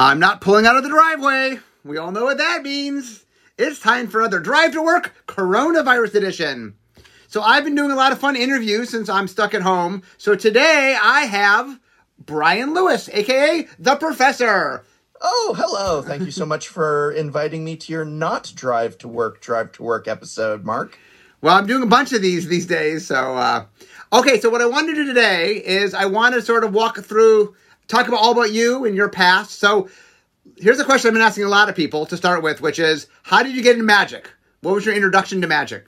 I'm not pulling out of the driveway. We all know what that means. It's time for another Drive to Work Coronavirus Edition. So I've been doing a lot of fun interviews since I'm stuck at home. So today I have Brian Lewis, aka the Professor. Oh, hello. Thank you so much for inviting me to your not drive to work, drive to work episode, Mark. Well, I'm doing a bunch of these these days. So, uh, okay. So what I want to do today is I want to sort of walk through, talk about all about you and your past. So here's a question I've been asking a lot of people to start with, which is, how did you get into magic? What was your introduction to magic?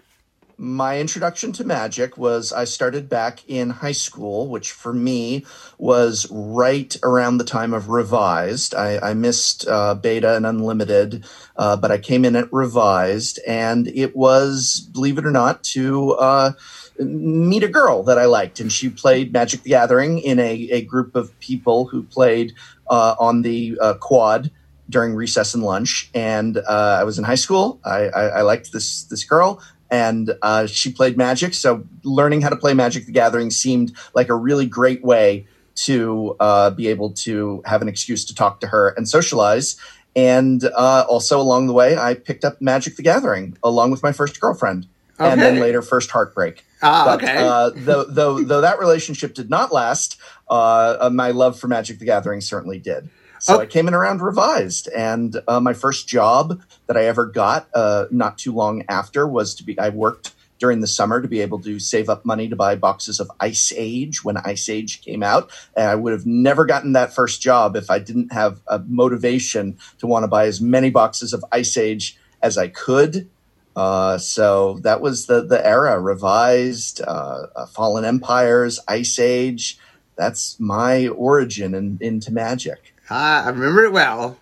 My introduction to magic was I started back in high school, which for me was right around the time of Revised. I, I missed uh, Beta and Unlimited, uh, but I came in at Revised, and it was, believe it or not, to uh, meet a girl that I liked, and she played Magic the Gathering in a, a group of people who played uh, on the uh, quad during recess and lunch. And uh, I was in high school. I, I, I liked this this girl, and uh, she played Magic. So learning how to play Magic the Gathering seemed like a really great way to uh, be able to have an excuse to talk to her and socialize. And uh, also along the way, I picked up Magic the Gathering along with my first girlfriend. Okay. And then later, first heartbreak. Ah, but, okay. Uh, though, though, though that relationship did not last, uh, my love for Magic the Gathering certainly did. So okay. I came in around revised, and uh, my first job that I ever got, uh, not too long after, was to be. I worked during the summer to be able to save up money to buy boxes of Ice Age when Ice Age came out. And I would have never gotten that first job if I didn't have a motivation to want to buy as many boxes of Ice Age as I could. Uh, so that was the the era. Revised, uh, uh Fallen Empires, Ice Age. That's my origin in, into Magic. I remember it well.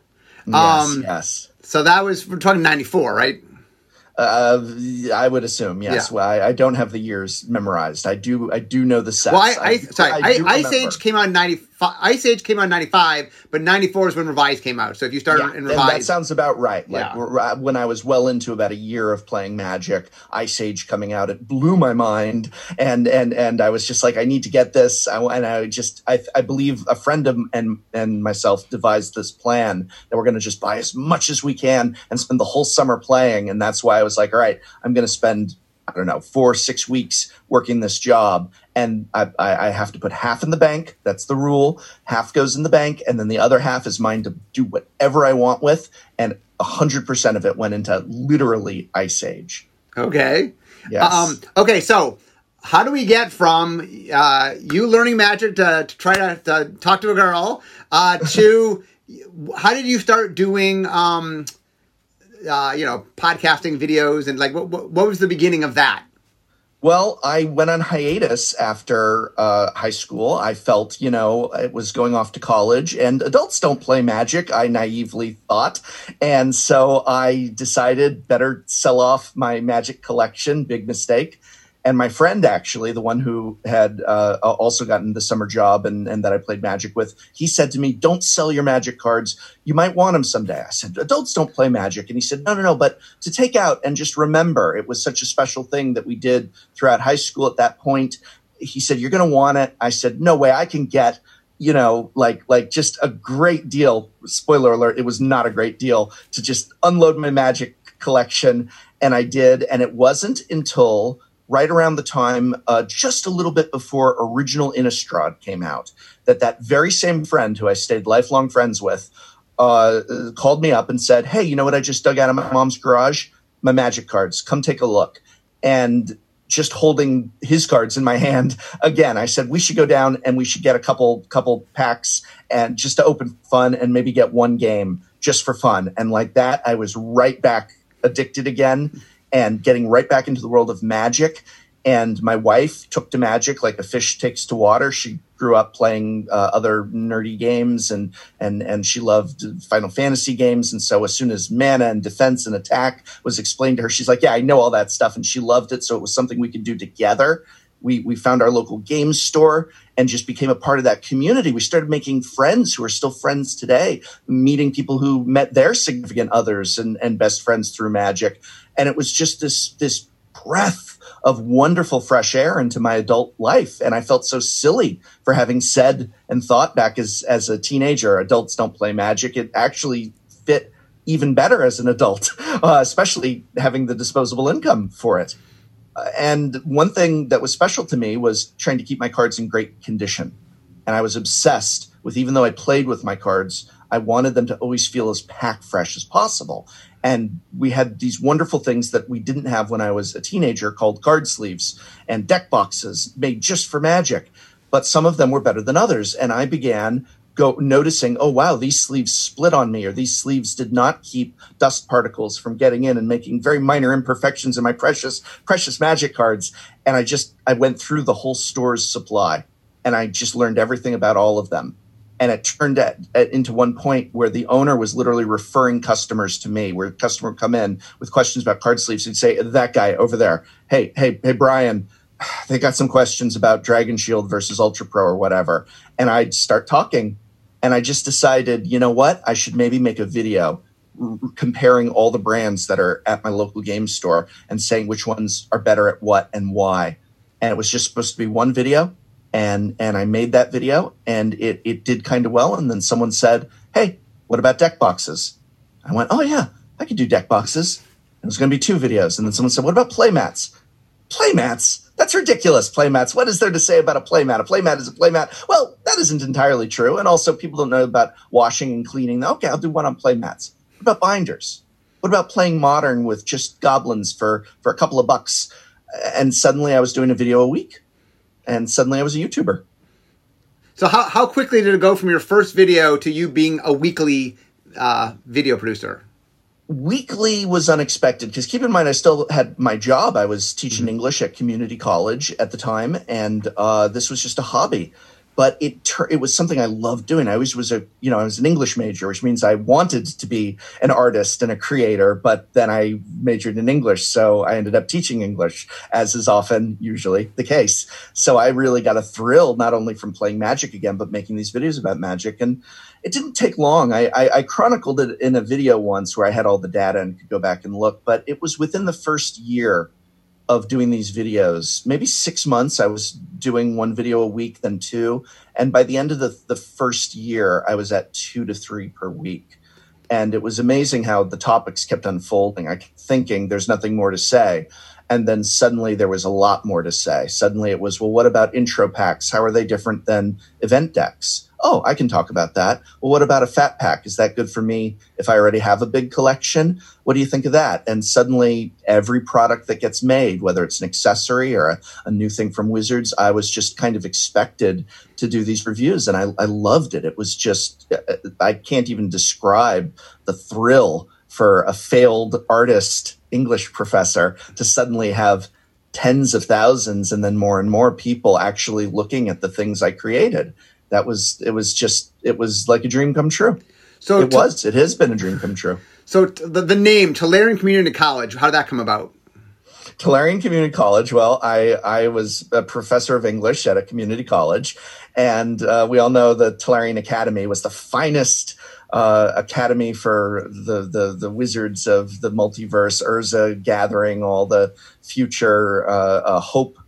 Yes, um, yes. So that was we're talking ninety four, right? Uh, I would assume yes. Yeah. Well, I, I, don't have the years memorized. I do. I do know the sets. Well, I, I, I sorry. I, Ice Age came out in ninety. Ice Age came out in ninety five, but ninety four is when Revised came out. So if you start yeah, in Revised, that sounds about right. Like yeah. Uh, when I was well into about a year of playing Magic, Ice Age coming out, it blew my mind, and and and I was just like, I need to get this. I, and I just, I, I believe a friend of and and myself devised this plan that we're going to just buy as much as we can and spend the whole summer playing, and that's why I was like, all right, I'm going to spend I don't know, four, six weeks working this job. And I, I, have to put half in the bank. That's the rule. Half goes in the bank. And then the other half is mine to do whatever I want with. And 100% of it went into literally Ice Age. Okay. Yes. Um, okay. So how do we get from uh, you learning magic to, to try to, to, talk to a girl uh, to how did you start doing um, uh, you know, podcasting videos and like what, what, was the beginning of that? Well, I went on hiatus after uh, high school. I felt, you know, it was going off to college, and adults don't play magic, I naively thought. And so I decided better sell off my magic collection, big mistake, and my friend actually the one who had uh, also gotten the summer job and, and that i played magic with he said to me don't sell your magic cards. You might want them someday. I said adults don't play magic. And he said no no no but to take out and just remember it was such a special thing that we did throughout high school at that point. He said you're going to want it. I said no way. I can get you know like like just a great deal. Spoiler alert it was not a great deal to just unload my magic collection and i did and it wasn't until right around the time, uh, just a little bit before original Innistrad came out, that that very same friend who I stayed lifelong friends with uh, called me up and said, "Hey, you know what? I just dug out of my mom's garage, my magic cards. Come take a look." And just holding his cards in my hand again, I said we should go down and we should get a couple couple packs and just to open fun and maybe get one game just for fun. And like that, I was right back addicted again and getting right back into the world of magic. And my wife took to magic like a fish takes to water. She grew up playing uh, other nerdy games and and and she loved Final Fantasy games. And so as soon as mana and defense and attack was explained to her, she's like, "Yeah, I know all that stuff," and she loved it. So it was something we could do together. We we found our local game store and just became a part of that community. We started making friends who are still friends today, meeting people who met their significant others and, and best friends through magic and it was just this this breath of wonderful fresh air into my adult life. And I felt so silly for having said and thought back as, as a teenager, adults don't play magic. It actually fit even better as an adult, uh, especially having the disposable income for it. Uh, and one thing that was special to me was trying to keep my cards in great condition. And I was obsessed with, even though I played with my cards, I wanted them to always feel as pack fresh as possible. And we had these wonderful things that we didn't have when I was a teenager called card sleeves and deck boxes made just for magic. But some of them were better than others. And I began go noticing, oh wow, these sleeves split on me, or these sleeves did not keep dust particles from getting in and making very minor imperfections in my precious, precious magic cards. And I just I went through the whole store's supply and I just learned everything about all of them. And it turned at, at, into one point where the owner was literally referring customers to me, where a customer would come in with questions about card sleeves. He'd say, that guy over there, hey, hey, hey, Brian, they got some questions about Dragon Shield versus Ultra Pro or whatever. And I'd start talking and I just decided, you know what? I should maybe make a video comparing all the brands that are at my local game store and saying which ones are better at what and why. And it was just supposed to be one video. And, and I made that video and it, it did kind of well. And then someone said, Hey, what about deck boxes? I went, Oh yeah, I could do deck boxes. It was going to be two videos. And then someone said, What about playmats? Playmats? That's ridiculous, playmats. What is there to say about a playmat? A playmat is a playmat. Well, that isn't entirely true. And also, people don't know about washing and cleaning. Okay, I'll do one on playmats. What about binders? What about playing modern with just goblins for, for a couple of bucks? And suddenly I was doing a video a week. And suddenly I was a YouTuber. So, how, how quickly did it go from your first video to you being a weekly uh, video producer? weekly was unexpected because keep in mind I still had my job. I was teaching mm-hmm. English at community college at the time, and uh, this was just a hobby. But it ter- it was something I loved doing. I always was a you know I was an English major, which means I wanted to be an artist and a creator. But then I majored in English, so I ended up teaching English, as is often usually the case. So I really got a thrill not only from playing Magic again, but making these videos about Magic and it didn't take long. I, I, I, chronicled it in a video once where I had all the data and could go back and look, but it was within the first year of doing these videos, maybe six months. I was doing one video a week, then two. And by the end of the, the first year, I was at two to three per week. And it was amazing how the topics kept unfolding. I kept thinking there's nothing more to say. And then suddenly there was a lot more to say. Suddenly it was, well, what about intro packs? How are they different than event decks? oh, I can talk about that. Well, what about a fat pack? Is that good for me if I already have a big collection? What do you think of that? And suddenly, every product that gets made, whether it's an accessory or a, a new thing from Wizards, I was just kind of expected to do these reviews. And I, I loved it. It was just, uh, I can't even describe the thrill for a failed artist English professor to suddenly have tens of thousands and then more and more people actually looking at the things I created that was it was just it was like a dream come true. So it t- was. It has been a dream come true. So t- the, the name Tolarian Community College. How did that come about? Tolarian Community College. Well, I I was a professor of English at a community college, and uh, we all know the Tolarian Academy was the finest uh, academy for the, the the wizards of the multiverse, Urza gathering all the future uh, uh hope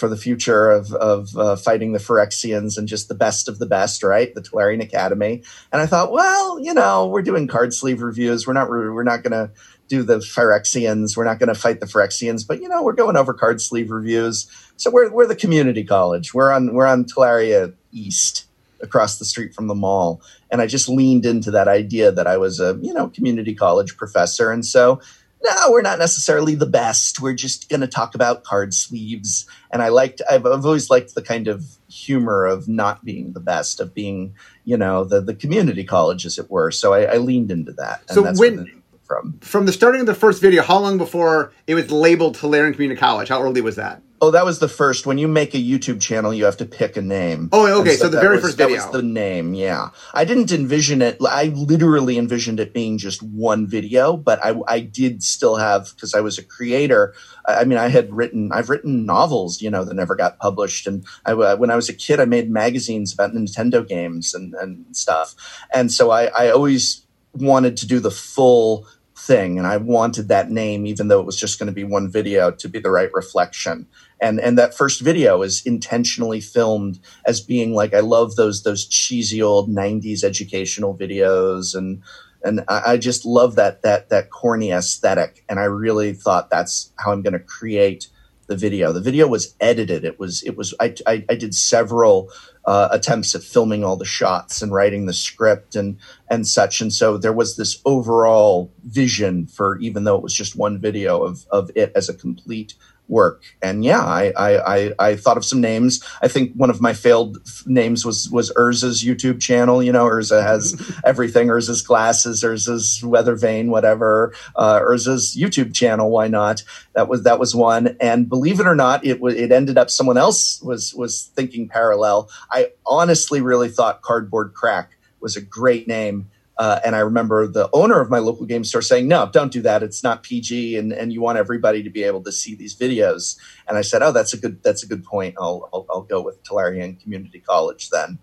for the future of, of uh, fighting the Phyrexians and just the best of the best, right? The Tolarian Academy. And I thought, well, you know, we're doing card sleeve reviews. We're not, we're not going to do the Phyrexians. We're not going to fight the Phyrexians, but you know, we're going over card sleeve reviews. So we're, we're the community college. We're on, we're on Tolaria East across the street from the mall. And I just leaned into that idea that I was a, you know, community college professor. And so no, we're not necessarily the best. We're just going to talk about card sleeves. And I liked, I've, I've, always liked the kind of humor of not being the best, of being, you know, the, the community college, as it were. So I, I leaned into that. so when, from. from the starting of the first video, how long before it was labeled Tolarian Community College? How early was that? Oh, that was the first. When you make a YouTube channel, you have to pick a name. Oh, okay. So, so, the very was, first video. That was the name. Yeah. I didn't envision it. I literally envisioned it being just one video, but I, I did still have, because I was a creator. I mean, I had written, I've written novels, you know, that never got published. And I, uh, when I was a kid, I made magazines about Nintendo games and, and stuff. And so I, I always wanted to do the full thing and i wanted that name even though it was just going to be one video to be the right reflection. And and that first video is intentionally filmed as being like i love those those cheesy old 90s educational videos and and I, I just love that that that corny aesthetic and i really thought that's how i'm going to create the video. The video was edited. It was it was i i, I did several uh, attempts at filming all the shots and writing the script and and such. And so there was this overall vision for even though it was just one video of of it as a complete work. And yeah, I, I, I, I, thought of some names. I think one of my failed names was, was Urza's YouTube channel. You know, Urza has everything, Urza's glasses, Urza's weather vane, whatever, uh, Urza's YouTube channel. Why not? That was, that was one. And believe it or not, it was, it ended up someone else was, was thinking parallel. I honestly really thought cardboard crack was a great name uh, and I remember the owner of my local game store saying, "No, don't do that. It's not PG, and, and you want everybody to be able to see these videos." And I said, "Oh, that's a good that's a good point. I'll I'll, I'll go with Tolarian Community College then."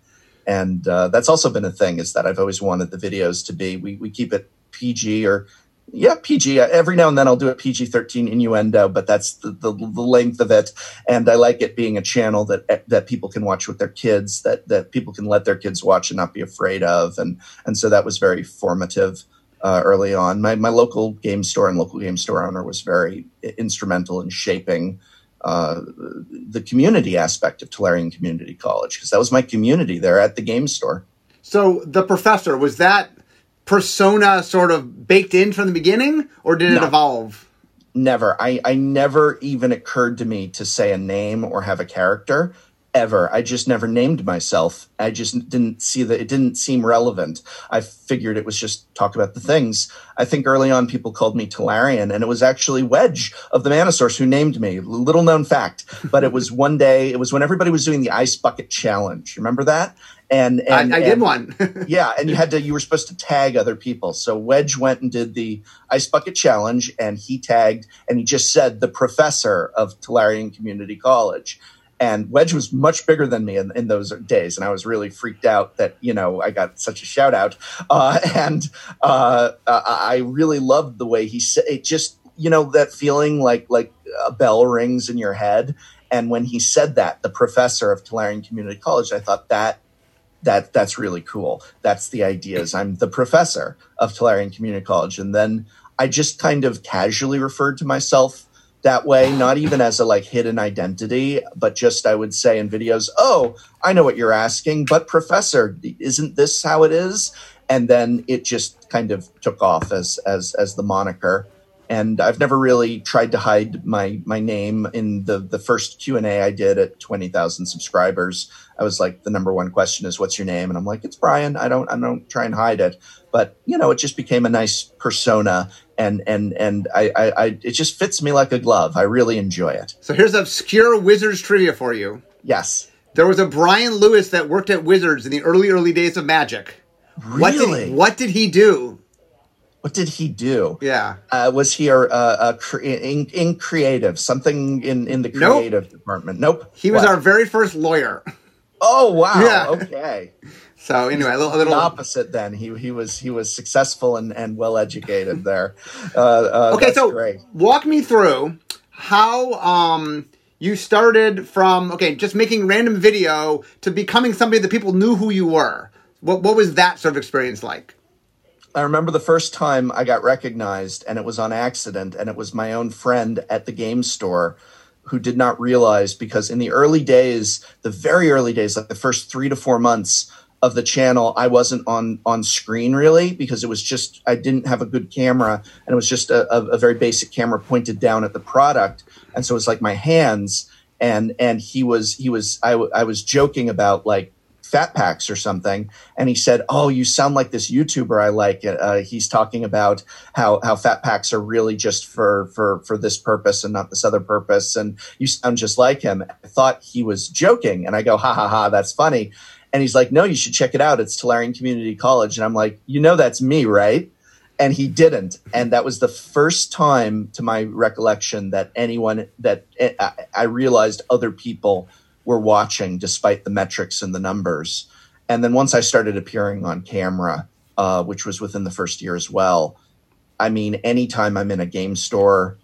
And uh, that's also been a thing is that I've always wanted the videos to be we we keep it PG or yeah, PG. Every now and then I'll do a PG 13 innuendo, but that's the, the, the, length of it. And I like it being a channel that that people can watch with their kids, that that people can let their kids watch and not be afraid of. And and so that was very formative uh, early on. My my local game store and local game store owner was very instrumental in shaping uh, the community aspect of Tolarian Community College because that was my community there at the game store. So the professor was that persona sort of baked in from the beginning, or did it no, evolve? Never. I, I never even occurred to me to say a name or have a character ever. I just never named myself. I just didn't see that it didn't seem relevant. I figured it was just talk about the things. I think early on people called me Tolarian, and it was actually Wedge of the Mana Source who named me. Little known fact, but it was one day. It was when everybody was doing the ice bucket challenge. Remember that? And, and I, I and, did one. yeah, and you had to. You were supposed to tag other people. So Wedge went and did the ice bucket challenge, and he tagged, and he just said the professor of Tolarian Community College and Wedge was much bigger than me in, in, those days, and I was really freaked out that you know I got such a shout out. Uh, and uh, I really loved the way he said it. Just you know that feeling like like a bell rings in your head. And when he said that, the professor of Tolarian Community College, I thought that that that's really cool. That's the idea. Is I'm the professor of Tolarian Community College, and then I just kind of casually referred to myself that way, not even as a like hidden identity, but just I would say in videos, oh, I know what you're asking, but professor, isn't this how it is? And then it just kind of took off as as as the moniker. And I've never really tried to hide my my name in the the first Q and A I did at twenty thousand subscribers. I was like, the number one question is, "What's your name?" And I'm like, "It's Brian." I don't I don't try and hide it, but you know, it just became a nice persona and and and I, I, I, it just fits me like a glove. I really enjoy it. So here's obscure Wizards trivia for you. Yes, there was a Brian Lewis that worked at Wizards in the early early days of Magic. Really? What did, what did he do? What did he do? Yeah, uh, was he a, a, a cre- in, in, creative something in in the creative nope. department? Nope. He was what? our very first lawyer. Oh wow! Yeah. Okay. So anyway, a little, a little... The opposite. Then he he was he was successful and, and well educated there. Uh, uh, okay, so great. walk me through how um, you started from okay, just making random video to becoming somebody that people knew who you were. What what was that sort of experience like? I remember the first time I got recognized, and it was on accident, and it was my own friend at the game store who did not realize because in the early days, the very early days, like the first three to four months, of the channel i wasn't on on screen really because it was just i didn't have a good camera and it was just a, a, a very basic camera pointed down at the product. And so it was like my hands and and he was he was I, w- I was joking about like fat packs or something. And he said oh you sound like this youtuber. I like uh, he's talking about how how fat packs are really just for for for this purpose and not this other purpose. And you sound just like him. I thought he was joking. And i go ha ha ha. That's funny and he's like, no, you should check it out. It's Tolarian Community College. And I'm like, you know, that's me, right? And he didn't. And that was the first time, to my recollection, that anyone that I realized other people were watching despite the metrics and the numbers. And then once I started appearing on camera, uh, which was within the first year as well, I mean, anytime I'm in a game store,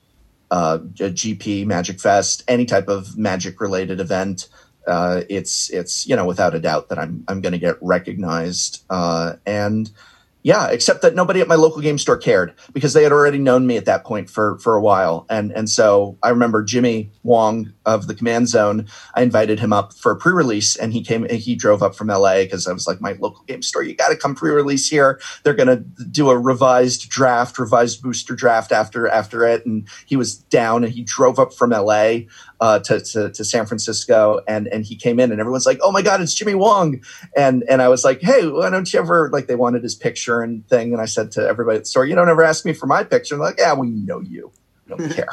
uh, a GP, Magic Fest, any type of magic related event, uh, it's it's you know without a doubt that I'm I'm going to get recognized. Uh, and yeah, except that nobody at my local game store cared because they had already known me at that point for for a while. And and so I remember Jimmy Wong of the Command Zone. I invited him up for a pre-release, and he came. He drove up from LA because I was like, my local game store, you got to come pre-release here. They're gonna do a revised draft, revised booster draft after after it. And he was down, and he drove up from LA uh, to, to, to San Francisco, and and he came in, and everyone's like, "Oh my God, it's Jimmy Wong!" And and I was like, "Hey, why don't you ever like?" They wanted his picture and thing, and I said to everybody at the store, "You don't ever ask me for my picture." Like, "Yeah, we know you. We don't care.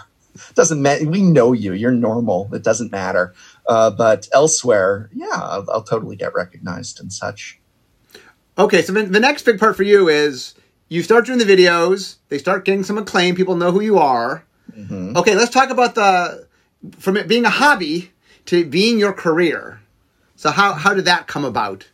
doesn't matter. We know you. You're normal. It doesn't matter." Uh, but elsewhere, yeah, I'll, I'll totally get recognized and such. Okay, so the next big part for you is you start doing the videos. They start getting some acclaim. People know who you are. Mm-hmm. Okay, let's talk about the from it being a hobby to being your career. So how how did that come about?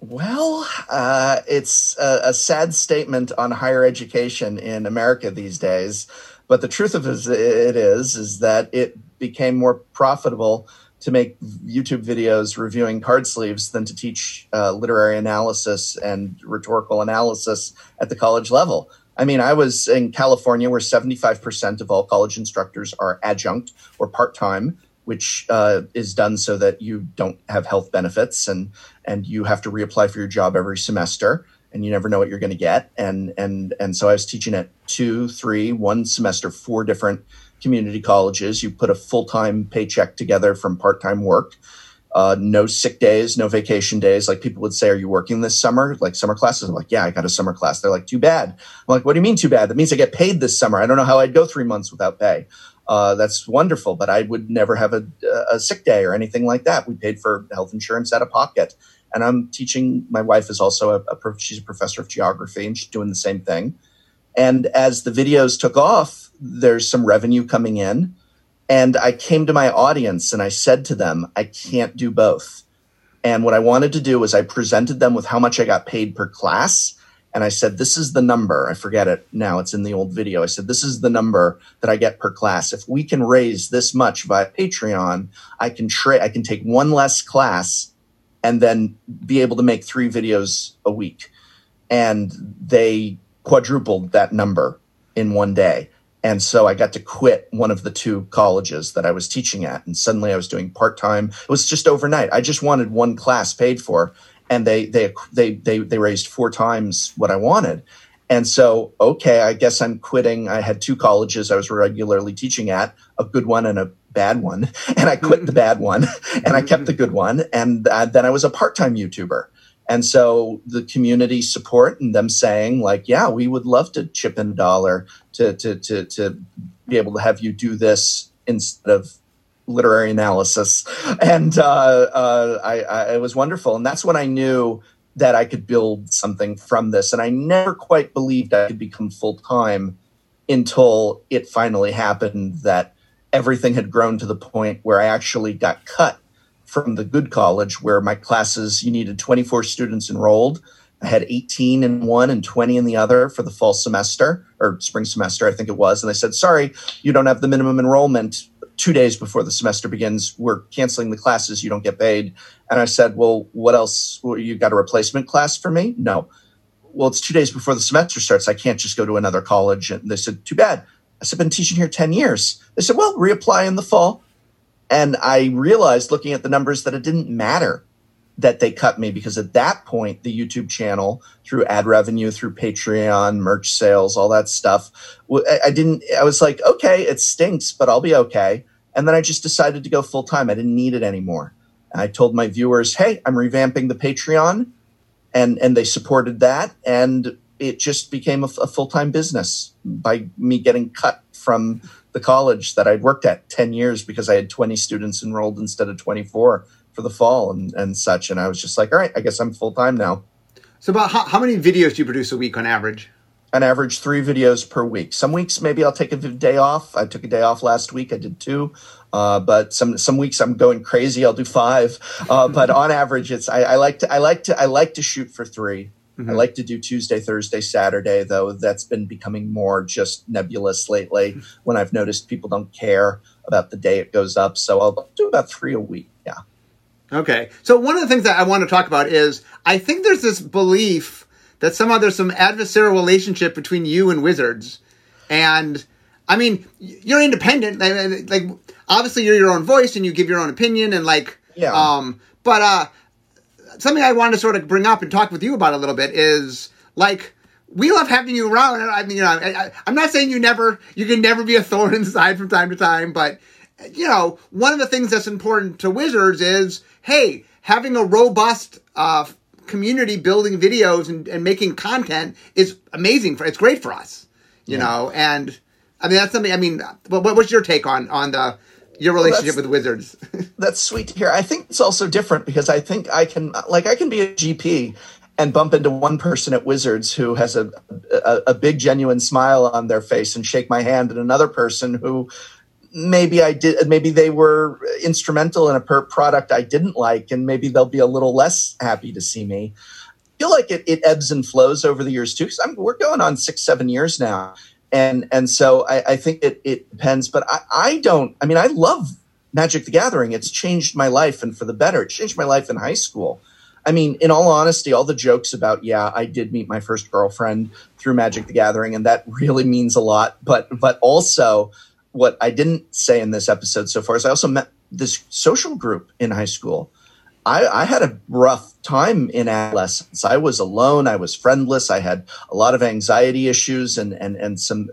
Well, uh, it's a, a, sad statement on higher education in America these days, but the truth of it is is that it became more profitable to make YouTube videos reviewing card sleeves than to teach uh, literary analysis and rhetorical analysis at the college level. I mean, I was in California where 75% of all college instructors are adjunct or part time, which uh, is done so that you don't have health benefits and, and you have to reapply for your job every semester and you never know what you're going to get. And, and, and so I was teaching at two, three, one semester, four different community colleges. You put a full time paycheck together from part time work uh, no sick days, no vacation days. Like people would say, "Are you working this summer?" Like summer classes. I'm like, "Yeah, I got a summer class." They're like, "Too bad." I'm like, "What do you mean too bad? That means I get paid this summer. I don't know how I'd go three months without pay." Uh, that's wonderful, but I would never have a, a sick day or anything like that. We paid for health insurance out of pocket, and I'm teaching. My wife is also a, a she's a professor of geography, and she's doing the same thing. And as the videos took off, there's some revenue coming in and I came to my audience and I said to them, I can't do both. And what I wanted to do was I presented them with how much I got paid per class. And I said, this is the number. I forget it now. It's in the old video. I said, this is the number that I get per class. If we can raise this much via Patreon, I can trade, I can take one less class and then be able to make three videos a week. And they quadrupled that number in one day. And so I got to quit one of the two colleges that I was teaching at. And suddenly I was doing part time. It was just overnight. I just wanted one class paid for. And they, they, they, they, they raised four times what I wanted. And so, okay, I guess I'm quitting. I had two colleges I was regularly teaching at, a good one and a bad one. And I quit the bad one and I kept the good one. And uh, then I was a part time YouTuber. And so the community support and them saying like, yeah, we would love to chip in a dollar to, to, to, to be able to have you do this instead of literary analysis. And uh, uh, I, I, it was wonderful. And that's when I knew that I could build something from this. And I never quite believed I could become full time until it finally happened that everything had grown to the point where I actually got cut from the good college where my classes, you needed 24 students enrolled. I had 18 in one and 20 in the other for the fall semester or spring semester, I think it was. And they said, sorry, you don't have the minimum enrollment two days before the semester begins. We're canceling the classes. You don't get paid. And I said, well, what else? You got a replacement class for me? No. Well, it's two days before the semester starts. I can't just go to another college. And they said, too bad. I said, I've been teaching here 10 years. They said, well, reapply in the fall. And I realized looking at the numbers that it didn't matter that they cut me because at that point, the YouTube channel through ad revenue, through Patreon, merch sales, all that stuff, I didn't, I was like, okay, it stinks, but I'll be okay. And then I just decided to go full time. I didn't need it anymore. I told my viewers, hey, I'm revamping the Patreon. And, and they supported that. And it just became a, a full time business by me getting cut from the college that I'd worked at 10 years because I had 20 students enrolled instead of 24 for the fall and, and such. And I was just like, all right, I guess I'm full time now. So, about how, how many videos do you produce a week on average? On average, three videos per week. Some weeks, maybe I'll take a day off. I took a day off last week. I did two. Uh, but some some weeks I'm going crazy. I'll do five. Uh, but on average, it's I, I, like to I like to I like to shoot for 3 I like to do Tuesday, Thursday, Saturday, though that's been becoming more just nebulous lately when I've noticed people don't care about the day it goes up. So I'll do about three a week. Yeah. Okay. So one of the things that I want to talk about is I think there's this belief that somehow there's some adversarial relationship between you and Wizards. And I mean, you're independent. Like, like obviously you're your own voice and you give your own opinion and like Yeah. um but uh something I wanted to sort of bring up and talk with you about a little bit is like we love having you around. I mean, you know, I, I, I'm not saying you never, you can never be a thorn in the side from time to time, but you know, one of the things that's important to Wizards is, hey, having a robust uh, community building videos and, and making content is amazing. For it's great for us, you know. And I mean, that's something. I mean, what, what- what's your take on on the your relationship that's- with Wizards? that's sweet to hear. I think it's also different because I think I can, like, I can be a GP and bump into one person at Wizards who has a, a, a big, genuine smile on their face and shake my hand, and another person who maybe I did, maybe they were instrumental in a per product I didn't like, and maybe they'll be a little less happy to see me. I feel like it, it ebbs and flows over the years too. Because we're going on six, seven years now, and and so I, I think it it depends. But I, I don't. I mean, I love Magic the Gathering. It's changed my life and for the better. It changed my life in high school. I mean, in all honesty, all the jokes about, yeah, I did meet my first girlfriend through Magic the Gathering, and that really means a lot. But but also what I didn't say in this episode so far is I also met this social group in high school. I, I had a rough time in adolescence. I was alone. I was friendless. I had a lot of anxiety issues and, and, and some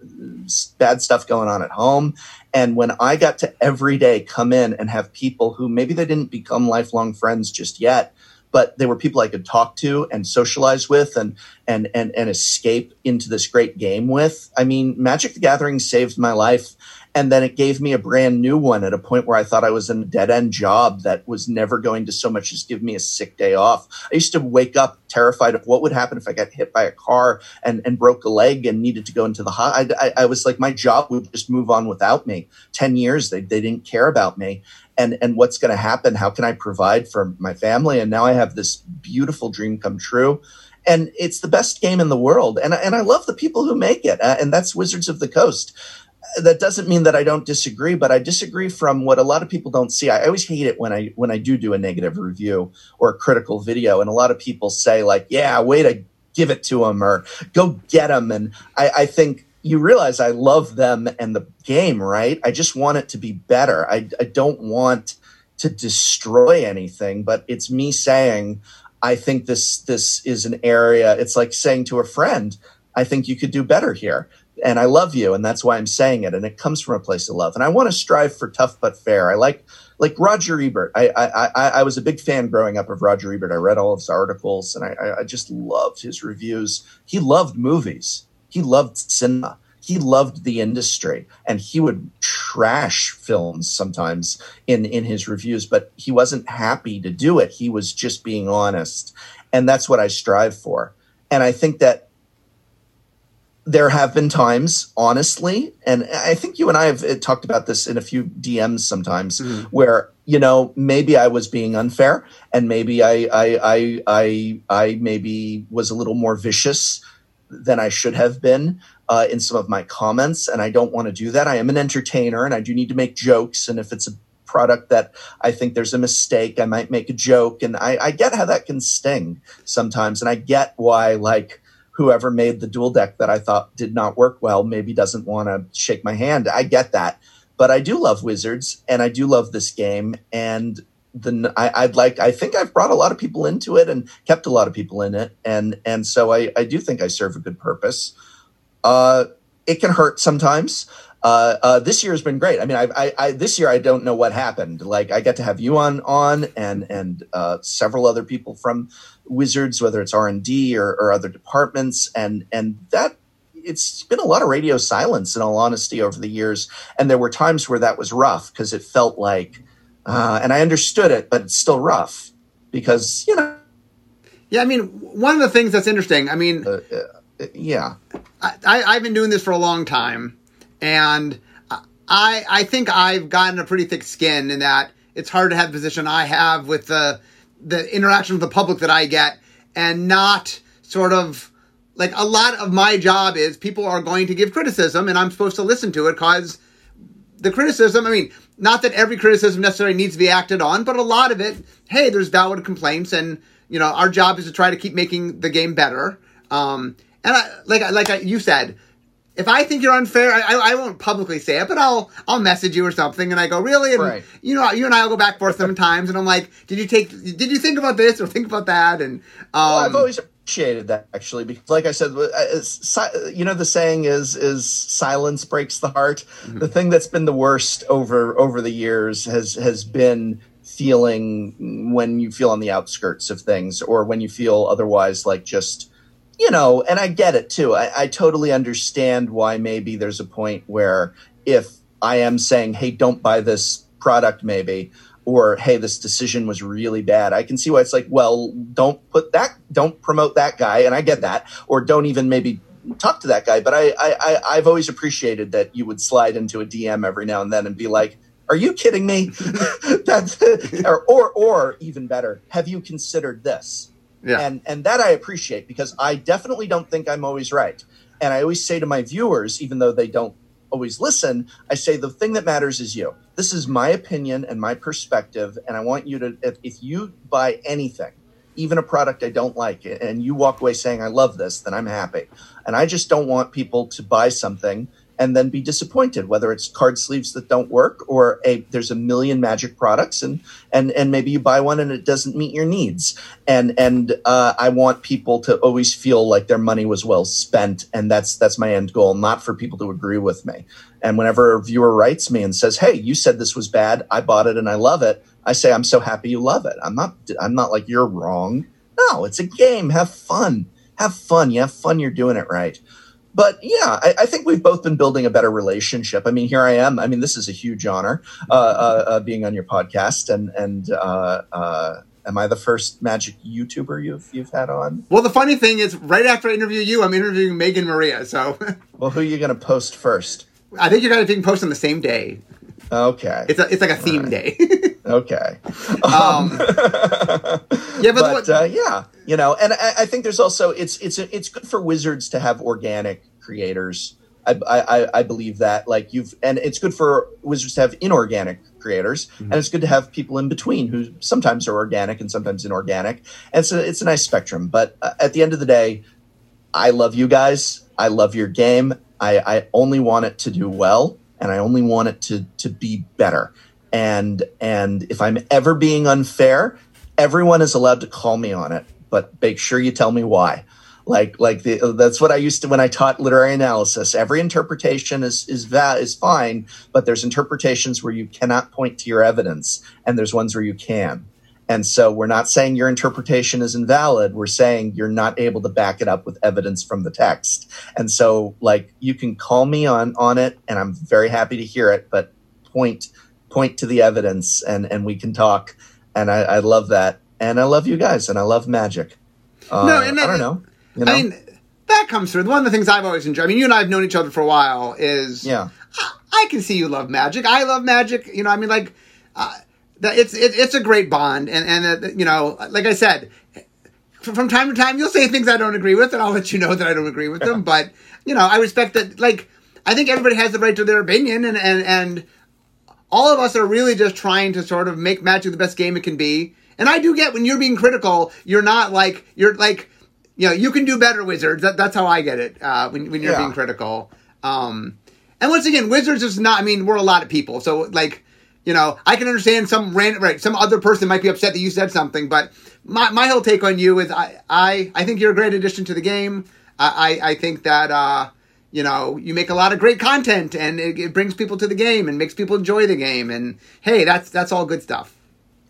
bad stuff going on at home. And when I got to every day come in and have people who maybe they didn't become lifelong friends just yet, but they were people I could talk to and socialize with and and and and escape into this great game with. I mean, Magic the Gathering saved my life. And then it gave me a brand new one at a point where I thought I was in a dead end job that was never going to so much as give me a sick day off. I used to wake up terrified of what would happen if I got hit by a car and, and broke a leg and needed to go into the. I, I, I was like, my job would just move on without me. 10 years, they, they didn't care about me. And, and what's going to happen? How can I provide for my family? And now I have this beautiful dream come true and it's the best game in the world. And, and I love the people who make it. Uh, and that's Wizards of the Coast that doesn't mean that I don't disagree, but I disagree from what a lot of people don't see. I always hate it when I when I do do a negative review or a critical video, and a lot of people say like, "Yeah, way to give it to them," or "Go get them." And I, I think you realize I love them and the game, right? I just want it to be better. I, I don't want to destroy anything, but it's me saying, I think this this is an area. It's like saying to a friend, "I think you could do better here." And I love you, and that's why I'm saying it. And it comes from a place of love, and I want to strive for tough but fair. I like like Roger Ebert. I I, I, I was a big fan growing up of Roger Ebert. I read all of his articles, and I, I just loved his reviews. He loved movies. He loved cinema. He loved the industry, and he would trash films sometimes in in his reviews. But he wasn't happy to do it. He was just being honest, and that's what I strive for. And I think that there have been times, honestly, and I think you and I have uh, talked about this in a few DMs sometimes, mm-hmm. where you know maybe I was being unfair, and maybe I I I I, I maybe was a little more vicious than I should have been uh, in some of my comments, and I don't want to do that. I am an entertainer, and I do need to make jokes, and if it's a product that I think there's a mistake, I might make a joke, and I, I get how that can sting sometimes, and I get why like whoever made the dual deck that I thought did not work well maybe doesn't want to shake my hand. I get that. But I do love Wizards and I do love this game. And the I, would like I think I've brought a lot of people into it and kept a lot of people in it. And and so I, I do think I serve a good purpose. Uh, it can hurt sometimes. Uh, uh, this year has been great. I mean, I, I, I, this year I don't know what happened. Like I got to have you on on and and uh, several other people from Wizards, whether it's R and D or, or other departments, and and that it's been a lot of radio silence in all honesty over the years. And there were times where that was rough because it felt like, uh, and I understood it, but it's still rough because you know. Yeah, I mean, one of the things that's interesting. I mean, uh, yeah, I, I've been doing this for a long time and I I think I've gotten a pretty thick skin in that it's hard to have the position I have with the the interaction with the public that I get and not sort of like a lot of my job is people are going to give criticism and I'm supposed to listen to it because the criticism, I mean, not that every criticism necessarily needs to be acted on, but a lot of it, hey, there's valid complaints and, you know, our job is to try to keep making the game better. Um, and I, like, like I, you said, if I think you're unfair, I, I, won't publicly say it, but I'll I'll message you or something, and I go really, and right. you know, you and I will go back and forth sometimes, and I'm like, did you take, did you think about this or think about that? And um, well, I've always appreciated that actually, because like I said, uh, you know, the saying is is silence breaks the heart. Mm-hmm. The thing that's been the worst over over the years has has been feeling when you feel on the outskirts of things, or when you feel otherwise like just you know, and I get it too. I, I totally understand why maybe there's a point where if I am saying, hey, don't buy this product, maybe, or hey, this decision was really bad, I can see why it's like, well, don't put that, don't promote that guy, and I get that, or don't even maybe talk to that guy. But I, I, I have always appreciated that you would slide into a DM every now and then and be like, are you kidding me? That's or, or or even better, have you considered this? Yeah. And and that I appreciate because I definitely don't think I'm always right. And I always say to my viewers, even though they don't always listen, I say the thing that matters is you. This is my opinion and my perspective, and I want you to if, if you buy anything, even a product I don't like, and you walk away saying I love this, then I'm happy. And I just don't want people to buy something and then be disappointed whether it's card sleeves that don't work or a there's a million magic products and and and maybe you buy one and it doesn't meet your needs. And and uh, i want people to always feel like their money was well spent and that's that's my end goal not for people to agree with me. And whenever a viewer writes me and says hey you said this was bad. I bought it and i love it. I say i'm so happy you love it. I'm not i'm not like you're wrong. No it's a game. Have fun. Have fun. You have fun. You're doing it right but yeah, I, I, think we've both been building a better relationship. I mean, here I am. I mean, this is a huge honor uh, uh, uh, being on your podcast, and and uh, uh, am I the first Magic YouTuber you've you've had on? Well, the funny thing is, right after I interview you, I'm interviewing Megan Maria. So, well, who are you going to post first? I think you're going to post on the same day. Okay, it's a, it's like a theme right. day. okay. Um, yeah, but, but uh, yeah, you know, and I, I, think there's also it's it's it's good for wizards to have organic creators. I, I, I believe that like you've and it's good for wizards to have inorganic creators mm-hmm. and it's good to have people in between who sometimes are organic and sometimes inorganic and so it's a nice spectrum but uh, at the end of the day i love you guys i love your game i, I only want it to do well and i only want it to to be better and and if i'm ever being unfair everyone is allowed to call me on it but make sure you tell me why like like the, that's what I used to when I taught literary analysis. Every interpretation is is va- is fine, but there's interpretations where you cannot point to your evidence, and there's ones where you can. And so we're not saying your interpretation is invalid. We're saying you're not able to back it up with evidence from the text. And so like you can call me on on it, and I'm very happy to hear it, but point point to the evidence, and and we can talk. And I, I love that, and I love you guys, and I love magic. Uh, no, and I don't know. You know? I mean, that comes through. One of the things I've always enjoyed. I mean, you and I have known each other for a while. Is yeah, I, I can see you love magic. I love magic. You know, I mean, like, uh, it's it, it's a great bond, and and uh, you know, like I said, from time to time you'll say things I don't agree with, and I'll let you know that I don't agree with them. but you know, I respect that. Like, I think everybody has the right to their opinion, and and and all of us are really just trying to sort of make magic the best game it can be. And I do get when you're being critical, you're not like you're like you know, you can do better, Wizards. That, that's how I get it uh, when, when you're yeah. being critical. Um, and once again, Wizards is not. I mean, we're a lot of people, so like, you know, I can understand some random, right? Some other person might be upset that you said something, but my my whole take on you is I I, I think you're a great addition to the game. I I, think that. Uh, you know, you make a lot of great content and it, it brings people to the game and makes people enjoy the game. And hey, that's that's all good stuff.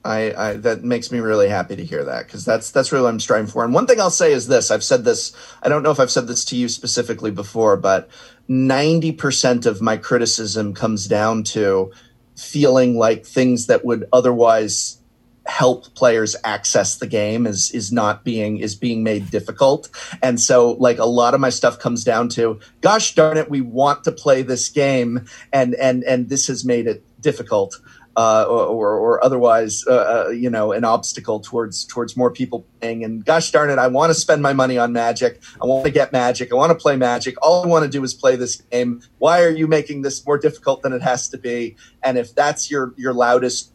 I, I, that makes me really happy to hear that because that's that's really what I'm striving for. And one thing I'll say is this: I've said this. I don't know if I've said this to you specifically before, but ninety percent of my criticism comes down to feeling like things that would otherwise help players access the game is is not being is being made difficult. And so like a lot of my stuff comes down to gosh darn it we want to play this game and and and this has made it difficult uh, or, or otherwise, uh, uh, you know, an obstacle towards towards more people playing. And gosh darn it, I want to spend my money on Magic. I want to get Magic. I want to play Magic. All I want to do is play this game. Why are you making this more difficult than it has to be? And if that's your your loudest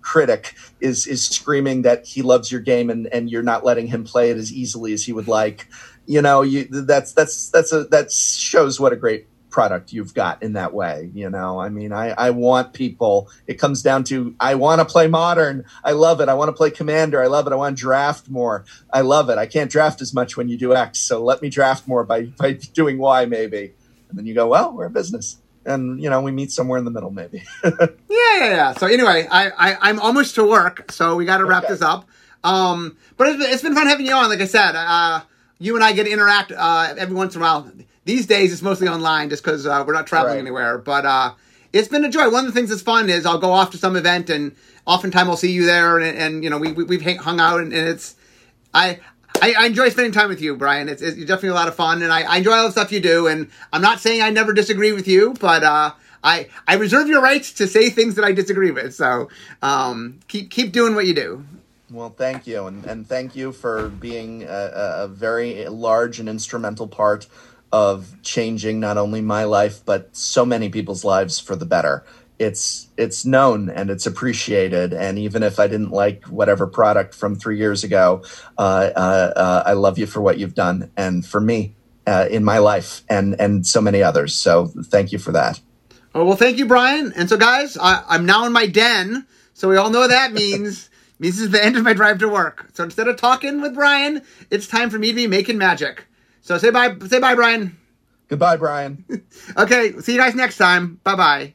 critic is is screaming that he loves your game and and you're not letting him play it as easily as he would like you know you that's that's that's a that shows what a great product you've got in that way you know? I mean i i want people it comes down to i want to play modern i love it i want to play commander i love it i want to draft more i love it i can't draft as much when you do x so let me draft more by by doing y maybe. And then you go well we're a business. And you know we meet somewhere in the middle maybe. Yeah, yeah yeah. So anyway i, I i'm almost to work so we got to wrap okay. this up. Um but it's been, it's been fun having you on like i said. Uh you and i get to interact uh every once in a while these days it's mostly online just because uh, we're not traveling right. anywhere but uh it's been a joy one of the things that's fun is i'll go off to some event and oftentimes i'll see you there and, and you know we, we, have hung out and, and it's I, I, I, enjoy spending time with you, Brian. It's, it's, definitely a lot of fun, and I, I, enjoy all the stuff you do. And I'm not saying I never disagree with you, but uh, I I reserve your rights to say things that I disagree with. So um, keep keep doing what you do. Well, thank you, and and thank you for being a, a very large and instrumental part of changing not only my life but so many people's lives for the better it's it's known and it's appreciated. And even if I didn't like whatever product from three years ago, uh, uh, uh, I love you for what you've done and for me uh, in my life and and so many others. So thank you for that. Oh well, thank you, Brian. And so, guys, I, I'm now in my den. So we all know what that means. means this is the end of my drive to work. So instead of talking with Brian, it's time for me to be making magic. So say bye, say bye, Brian. Goodbye, Brian. okay, see you guys next time. Bye bye.